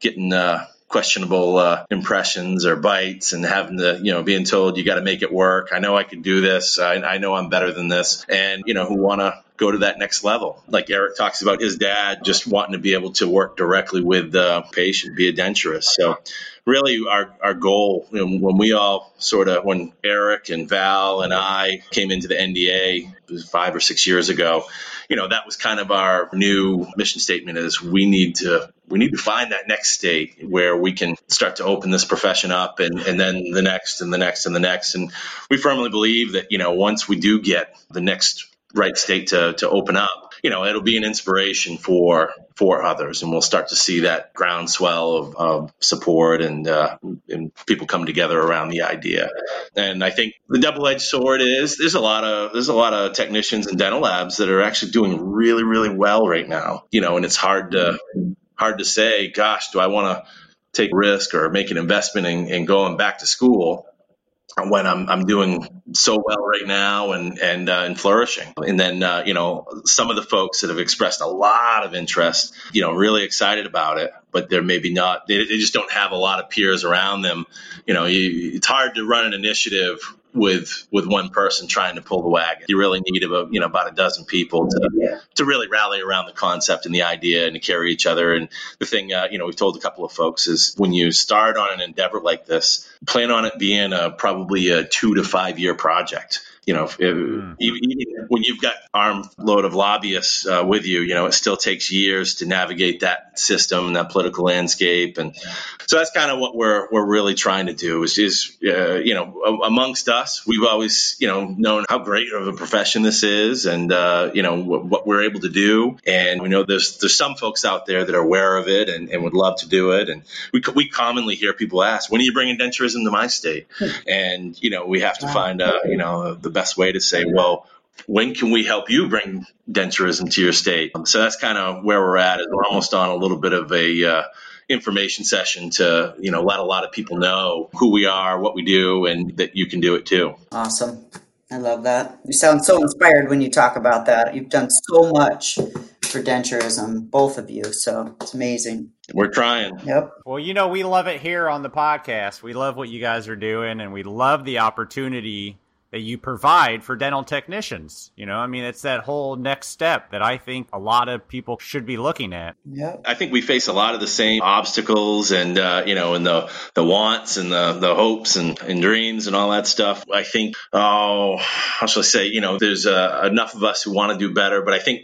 getting uh, questionable uh, impressions or bites and having to, you know, being told you got to make it work. I know I can do this. I, I know I'm better than this. And, you know, who want to go to that next level. Like Eric talks about his dad just wanting to be able to work directly with the patient, be a denturist. So really our, our goal you know, when we all sort of when eric and val and i came into the nda five or six years ago you know that was kind of our new mission statement is we need to we need to find that next state where we can start to open this profession up and, and then the next and the next and the next. And we firmly believe that you know once we do get the next right state to, to open up you know, it'll be an inspiration for for others, and we'll start to see that groundswell of, of support and uh, and people come together around the idea. And I think the double edged sword is there's a lot of there's a lot of technicians and dental labs that are actually doing really really well right now. You know, and it's hard to hard to say, gosh, do I want to take risk or make an investment in, in going back to school when I'm I'm doing so well right now and and uh, and flourishing. And then uh, you know some of the folks that have expressed a lot of interest, you know, really excited about it, but they're maybe not. They, they just don't have a lot of peers around them. You know, you, it's hard to run an initiative with with one person trying to pull the wagon. You really need about you know about a dozen people to to really rally around the concept and the idea and to carry each other. And the thing uh, you know we've told a couple of folks is when you start on an endeavor like this, plan on it being a, probably a two to five year project You know, if, mm. even, even, when you've got armload of lobbyists uh, with you, you know, it still takes years to navigate that system and that political landscape, and so that's kind of what we're we're really trying to do. Is, is uh, you know, amongst us, we've always you know known how great of a profession this is, and uh, you know what, what, we're able to do, and we know there's there's some folks out there that are aware of it and, and would love to do it, and we we commonly hear people ask, "When are you bringing denturism to my state?" Hmm. and you know, we have to find a you know the best way to say, well, when can we help you bring denturism to your state? So that's kind of where we're at. Is we're almost on a little bit of a uh, information session to you know let a lot of people know who we are, what we do, and that you can do it too. Awesome. I love that. You sound so inspired when you talk about that. You've done so much for denturism, both of you. So it's amazing. We're trying. Yep. Well, you know, we love it here on the podcast. We love what you guys are doing, and we love the opportunity that you provide for dental technicians. You know, I mean, it's that whole next step that I think a lot of people should be looking at. Yeah. I think we face a lot of the same obstacles and, uh, you know, and the, the wants and the, the hopes and, and dreams and all that stuff. I think, oh, how shall I say, you know, there's uh, enough of us who want to do better, but I think,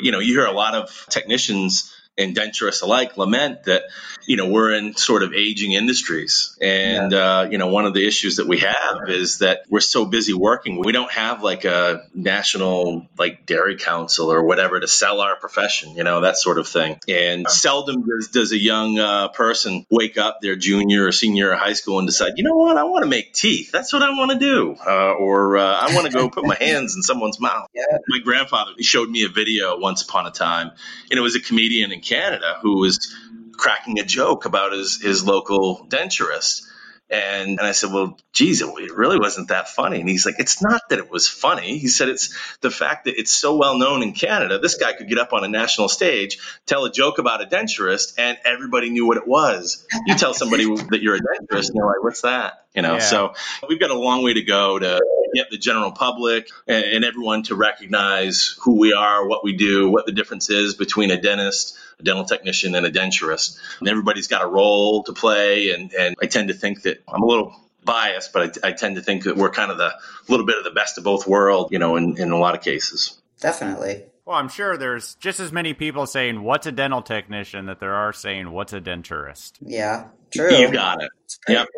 you know, you hear a lot of technicians and denturists alike lament that you know we're in sort of aging industries. And yeah. uh, you know one of the issues that we have is that we're so busy working we don't have like a national like dairy council or whatever to sell our profession you know that sort of thing. And seldom does, does a young uh, person wake up their junior or senior high school and decide you know what? I want to make teeth that's what i want to do. Uh, or uh, i want to go put my hands in someone's mouth. Yeah. my grandfather showed me a video once upon a time and it was a comedian in Canada who was cracking a joke about his, his local denturist. And, and I said, well, geez, it really wasn't that funny. And he's like, it's not that it was funny. He said, it's the fact that it's so well known in Canada. This guy could get up on a national stage, tell a joke about a denturist, and everybody knew what it was. You tell somebody that you're a denturist, and they're like, what's that? You know, yeah. so we've got a long way to go to get the general public and, and everyone to recognize who we are, what we do, what the difference is between a dentist, dental technician, and a denturist. And everybody's got a role to play. And, and I tend to think that I'm a little biased, but I, I, tend to think that we're kind of the little bit of the best of both worlds, you know, in, in a lot of cases. Definitely. Well, I'm sure there's just as many people saying what's a dental technician that there are saying what's a denturist. Yeah, true. You got it. Yep.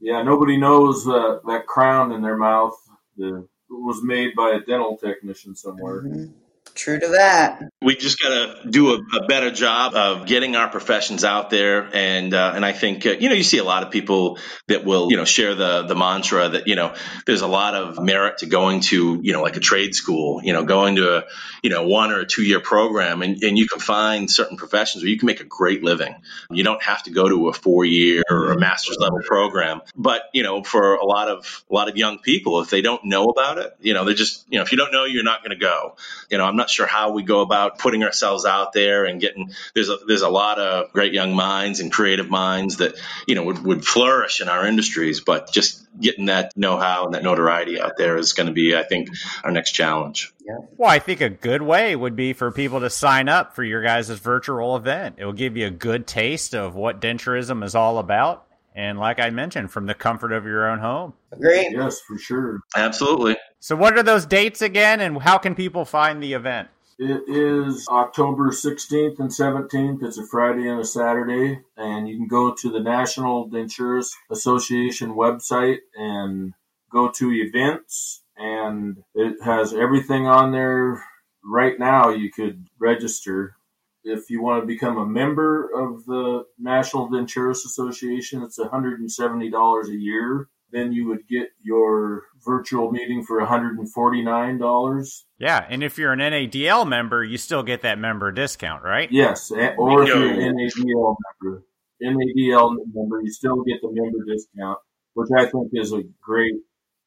Yeah, nobody knows uh, that crown in their mouth the, was made by a dental technician somewhere. Mm-hmm. True to that. We just got to do a, a, better job of getting our professions out there, and uh, and I think uh, you know you see a lot of people that will you know share the the mantra that you know there's a lot of merit to going to you know like a trade school, you know going to a you know one or a two year program, and, and you can find certain professions where you can make a great living. You don't have to go to a four year or a master's level program, but you know for a lot of a lot of young people, if they don't know about it, you know they're just you know if you don't know, you're not going to go. You know I'm not not sure how we go about putting ourselves out there and getting there's a, there's a lot of great young minds and creative minds that you know would, would flourish in our industries, but just getting that know-how and that notoriety out there is going to be, I think, our next challenge. Yeah. Well, I think a good way would be for people to sign up for your guys' virtual event. It will give you a good taste of what denturism is all about. And like I mentioned, from the comfort of your own home. Great. Yes, for sure. Absolutely. So, what are those dates again, and how can people find the event? It is October 16th and 17th. It's a Friday and a Saturday. And you can go to the National Denturist Association website and go to events. And it has everything on there right now. You could register. If you want to become a member of the National Denturist Association, it's $170 a year then you would get your virtual meeting for $149. Yeah, and if you're an NADL member, you still get that member discount, right? Yes, or if you're an NADL member, NADL member, you still get the member discount, which I think is a great,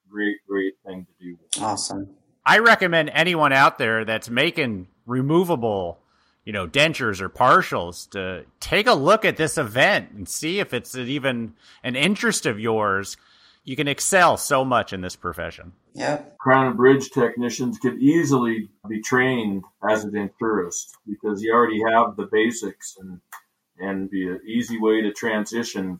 great, great thing to do. Awesome. I recommend anyone out there that's making removable you know, dentures or partials to take a look at this event and see if it's even an interest of yours you can excel so much in this profession. Yeah. Crown and bridge technicians could easily be trained as a denturist because you already have the basics and and be an easy way to transition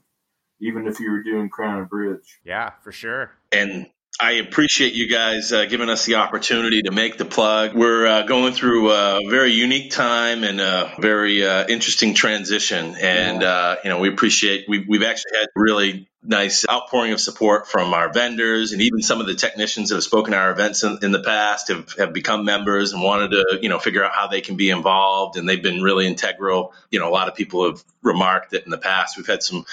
even if you were doing crown and bridge. Yeah, for sure. And I appreciate you guys uh, giving us the opportunity to make the plug. We're uh, going through a very unique time and a very uh, interesting transition, and uh, you know we appreciate. We've, we've actually had really nice outpouring of support from our vendors and even some of the technicians that have spoken at our events in, in, the past have, have become members and wanted to you know figure out how they can be involved and they've been really integral you know a lot of people have remarked that in the past we've had some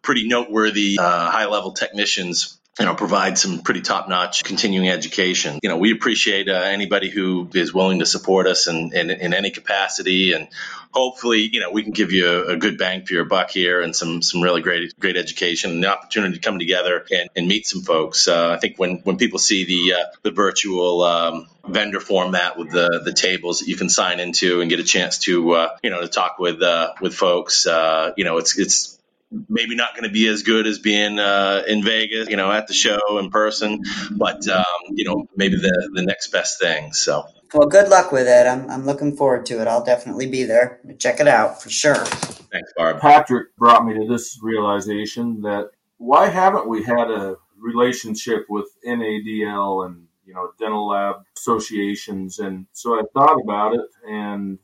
pretty noteworthy uh, high level technicians you know, provide some pretty top notch continuing education. You know, we appreciate uh, anybody who is willing to support us in, in, in, any capacity. And hopefully, you know, we can give you a, a, good bang for your buck here and some, some really great, great education and the opportunity to come together and, and meet some folks. Uh, I think when, when people see the, uh, the virtual, um, vendor format with the, the tables that you can sign into and get a chance to, uh, you know, to talk with, uh, with folks, uh, you know, it's, it's, maybe not going to be as good as being uh, in Vegas, you know, at the show in person, but um, you know, maybe the the next best thing. So. Well, good luck with it. I'm, I'm looking forward to it. I'll definitely be there. Check it out for sure. Thanks, Barb. Patrick brought me to this realization that why haven't we had a relationship with NADL and you know dental lab associations? And so I thought about it, and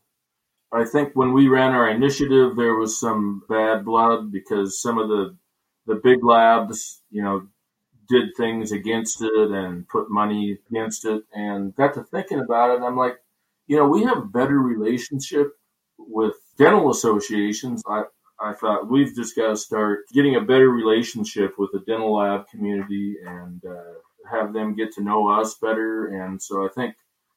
I think when we ran our initiative, there was some bad blood because some of the the big labs, you know, did things against it and put money against it, and got to thinking about it. And I'm like, you know, we have a better relationship with dental associations. I I thought we've just got to start getting a better relationship with the dental lab community and uh, have them get to know us better. And so I think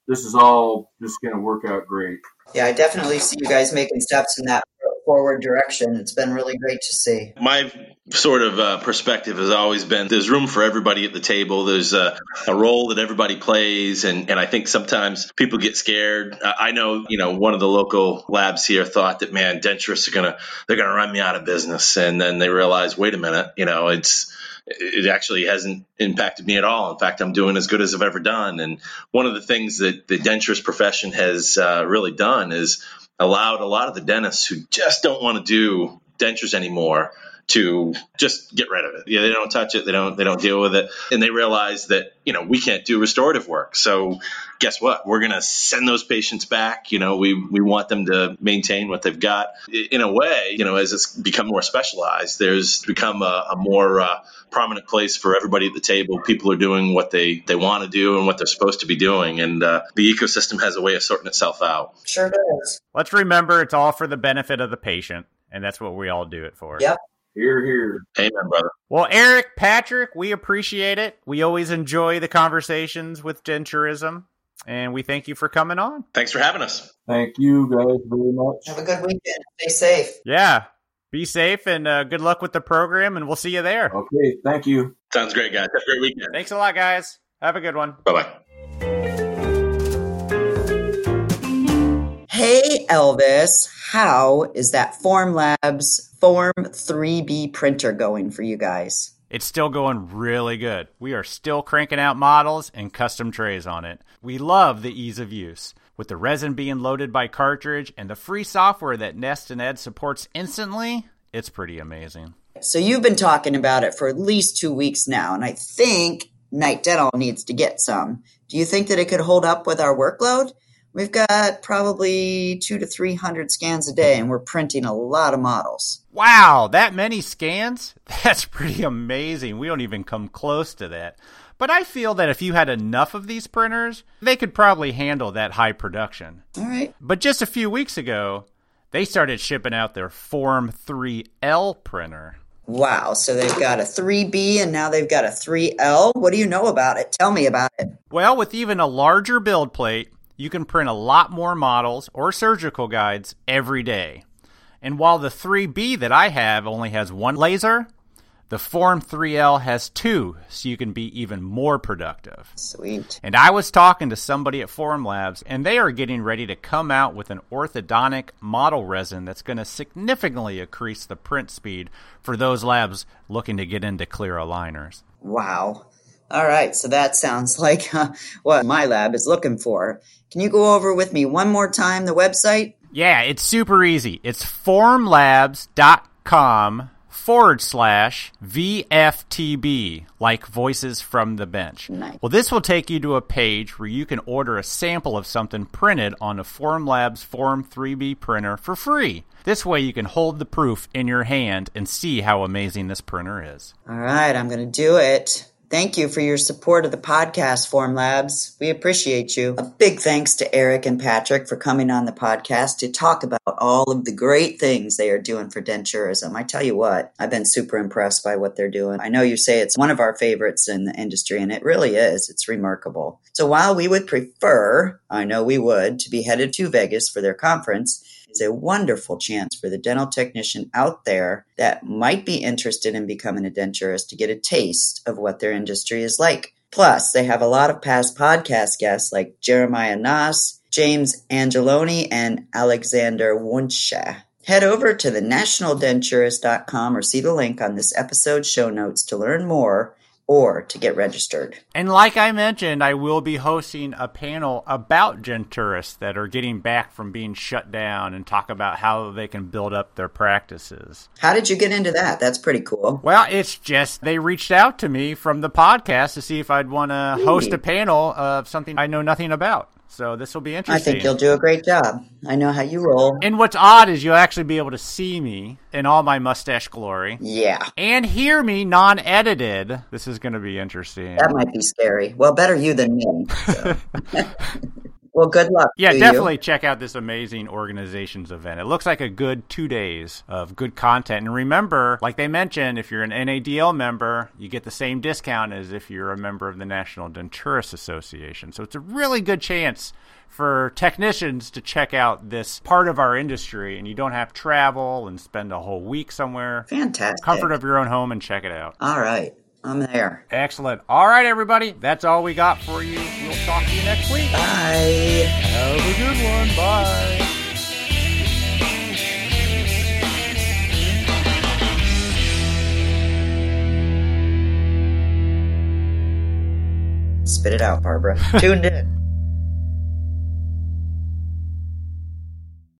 this is all just going to work out great. Yeah, I definitely see you guys making steps in that forward direction. It's been really great to see. My sort of uh, perspective has always been there's room for everybody at the table. There's a, a role that everybody plays, and, and I think sometimes people get scared. I know, you know, one of the local labs here thought that man, denturists are gonna they're gonna run me out of business, and then they realize, wait a minute, you know, it's it actually hasn't impacted me at all. In fact, I'm doing as good as I've ever done. And one of the things that the denturist profession has uh, really done is allowed a lot of the dentists who just don't want to do dentures anymore to just get rid of it. Yeah, they don't touch it. They don't. They don't deal with it. And they realize that you know we can't do restorative work. So guess what? We're going to send those patients back. You know, we we want them to maintain what they've got. In a way, you know, as it's become more specialized, there's become a, a more uh, prominent place for everybody at the table. People are doing what they they want to do and what they're supposed to be doing, and uh, the ecosystem has a way of sorting itself out. Sure does. Let's remember, it's all for the benefit of the patient, and that's what we all do it for. Yep. Here, here. Amen, brother. Well, Eric, Patrick, we appreciate it. We always enjoy the conversations with Denturism, and we thank you for coming on. Thanks for having us. Thank you guys very much. Have a good weekend. Stay safe. Yeah. Be safe and uh, good luck with the program, and we'll see you there. Okay. Thank you. Sounds great, guys. Have a great weekend. Thanks a lot, guys. Have a good one. Bye bye. Hey, Elvis, how is that Formlabs Form 3B printer going for you guys? It's still going really good. We are still cranking out models and custom trays on it. We love the ease of use. With the resin being loaded by cartridge and the free software that Nest and Ed supports instantly, it's pretty amazing. So you've been talking about it for at least two weeks now, and I think Knight Dental needs to get some. Do you think that it could hold up with our workload? We've got probably two to three hundred scans a day, and we're printing a lot of models. Wow, that many scans? That's pretty amazing. We don't even come close to that. But I feel that if you had enough of these printers, they could probably handle that high production. All right. But just a few weeks ago, they started shipping out their Form 3L printer. Wow, so they've got a 3B and now they've got a 3L. What do you know about it? Tell me about it. Well, with even a larger build plate, you can print a lot more models or surgical guides every day. And while the 3B that I have only has one laser, the Form 3L has two, so you can be even more productive. Sweet. And I was talking to somebody at Formlabs, and they are getting ready to come out with an orthodontic model resin that's going to significantly increase the print speed for those labs looking to get into clear aligners. Wow. All right, so that sounds like uh, what my lab is looking for. Can you go over with me one more time the website? Yeah, it's super easy. It's formlabs.com forward slash VFTB, like Voices from the Bench. Nice. Well, this will take you to a page where you can order a sample of something printed on a Formlabs Form 3B printer for free. This way you can hold the proof in your hand and see how amazing this printer is. All right, I'm going to do it. Thank you for your support of the podcast, Form Labs. We appreciate you. A big thanks to Eric and Patrick for coming on the podcast to talk about all of the great things they are doing for denturism. I tell you what, I've been super impressed by what they're doing. I know you say it's one of our favorites in the industry, and it really is. It's remarkable. So while we would prefer, I know we would, to be headed to Vegas for their conference, is a wonderful chance for the dental technician out there that might be interested in becoming a denturist to get a taste of what their industry is like. Plus, they have a lot of past podcast guests like Jeremiah Nas, James Angeloni, and Alexander Wunsche. Head over to thenationaldenturist.com or see the link on this episode's show notes to learn more or to get registered. And like I mentioned, I will be hosting a panel about denturists that are getting back from being shut down and talk about how they can build up their practices. How did you get into that? That's pretty cool. Well, it's just they reached out to me from the podcast to see if I'd want to host a panel of something I know nothing about. So this will be interesting. I think you'll do a great job. I know how you roll. and what's odd is you'll actually be able to see me in all my mustache glory Yeah, and hear me non-edited. This is going to be interesting. that might be scary. Well, better you than me. so. well, good luck. Yeah, to you. definitely check out this amazing organization's event. It looks like a good two days of good content. And remember, like they mentioned, if you're an NADL member, you get the same discount as if you're a member of the National Denturist Association. So it's a really good chance for technicians to check out this part of our industry, and you don't have to travel and spend a whole week somewhere. Fantastic. Comfort of your own home and check it out. All right, I'm there. Excellent. All right, everybody. That's all we got for you. We'll talk to you next week. Bye. Have a good one. Bye. Spit it out, Barbara. Tuned in.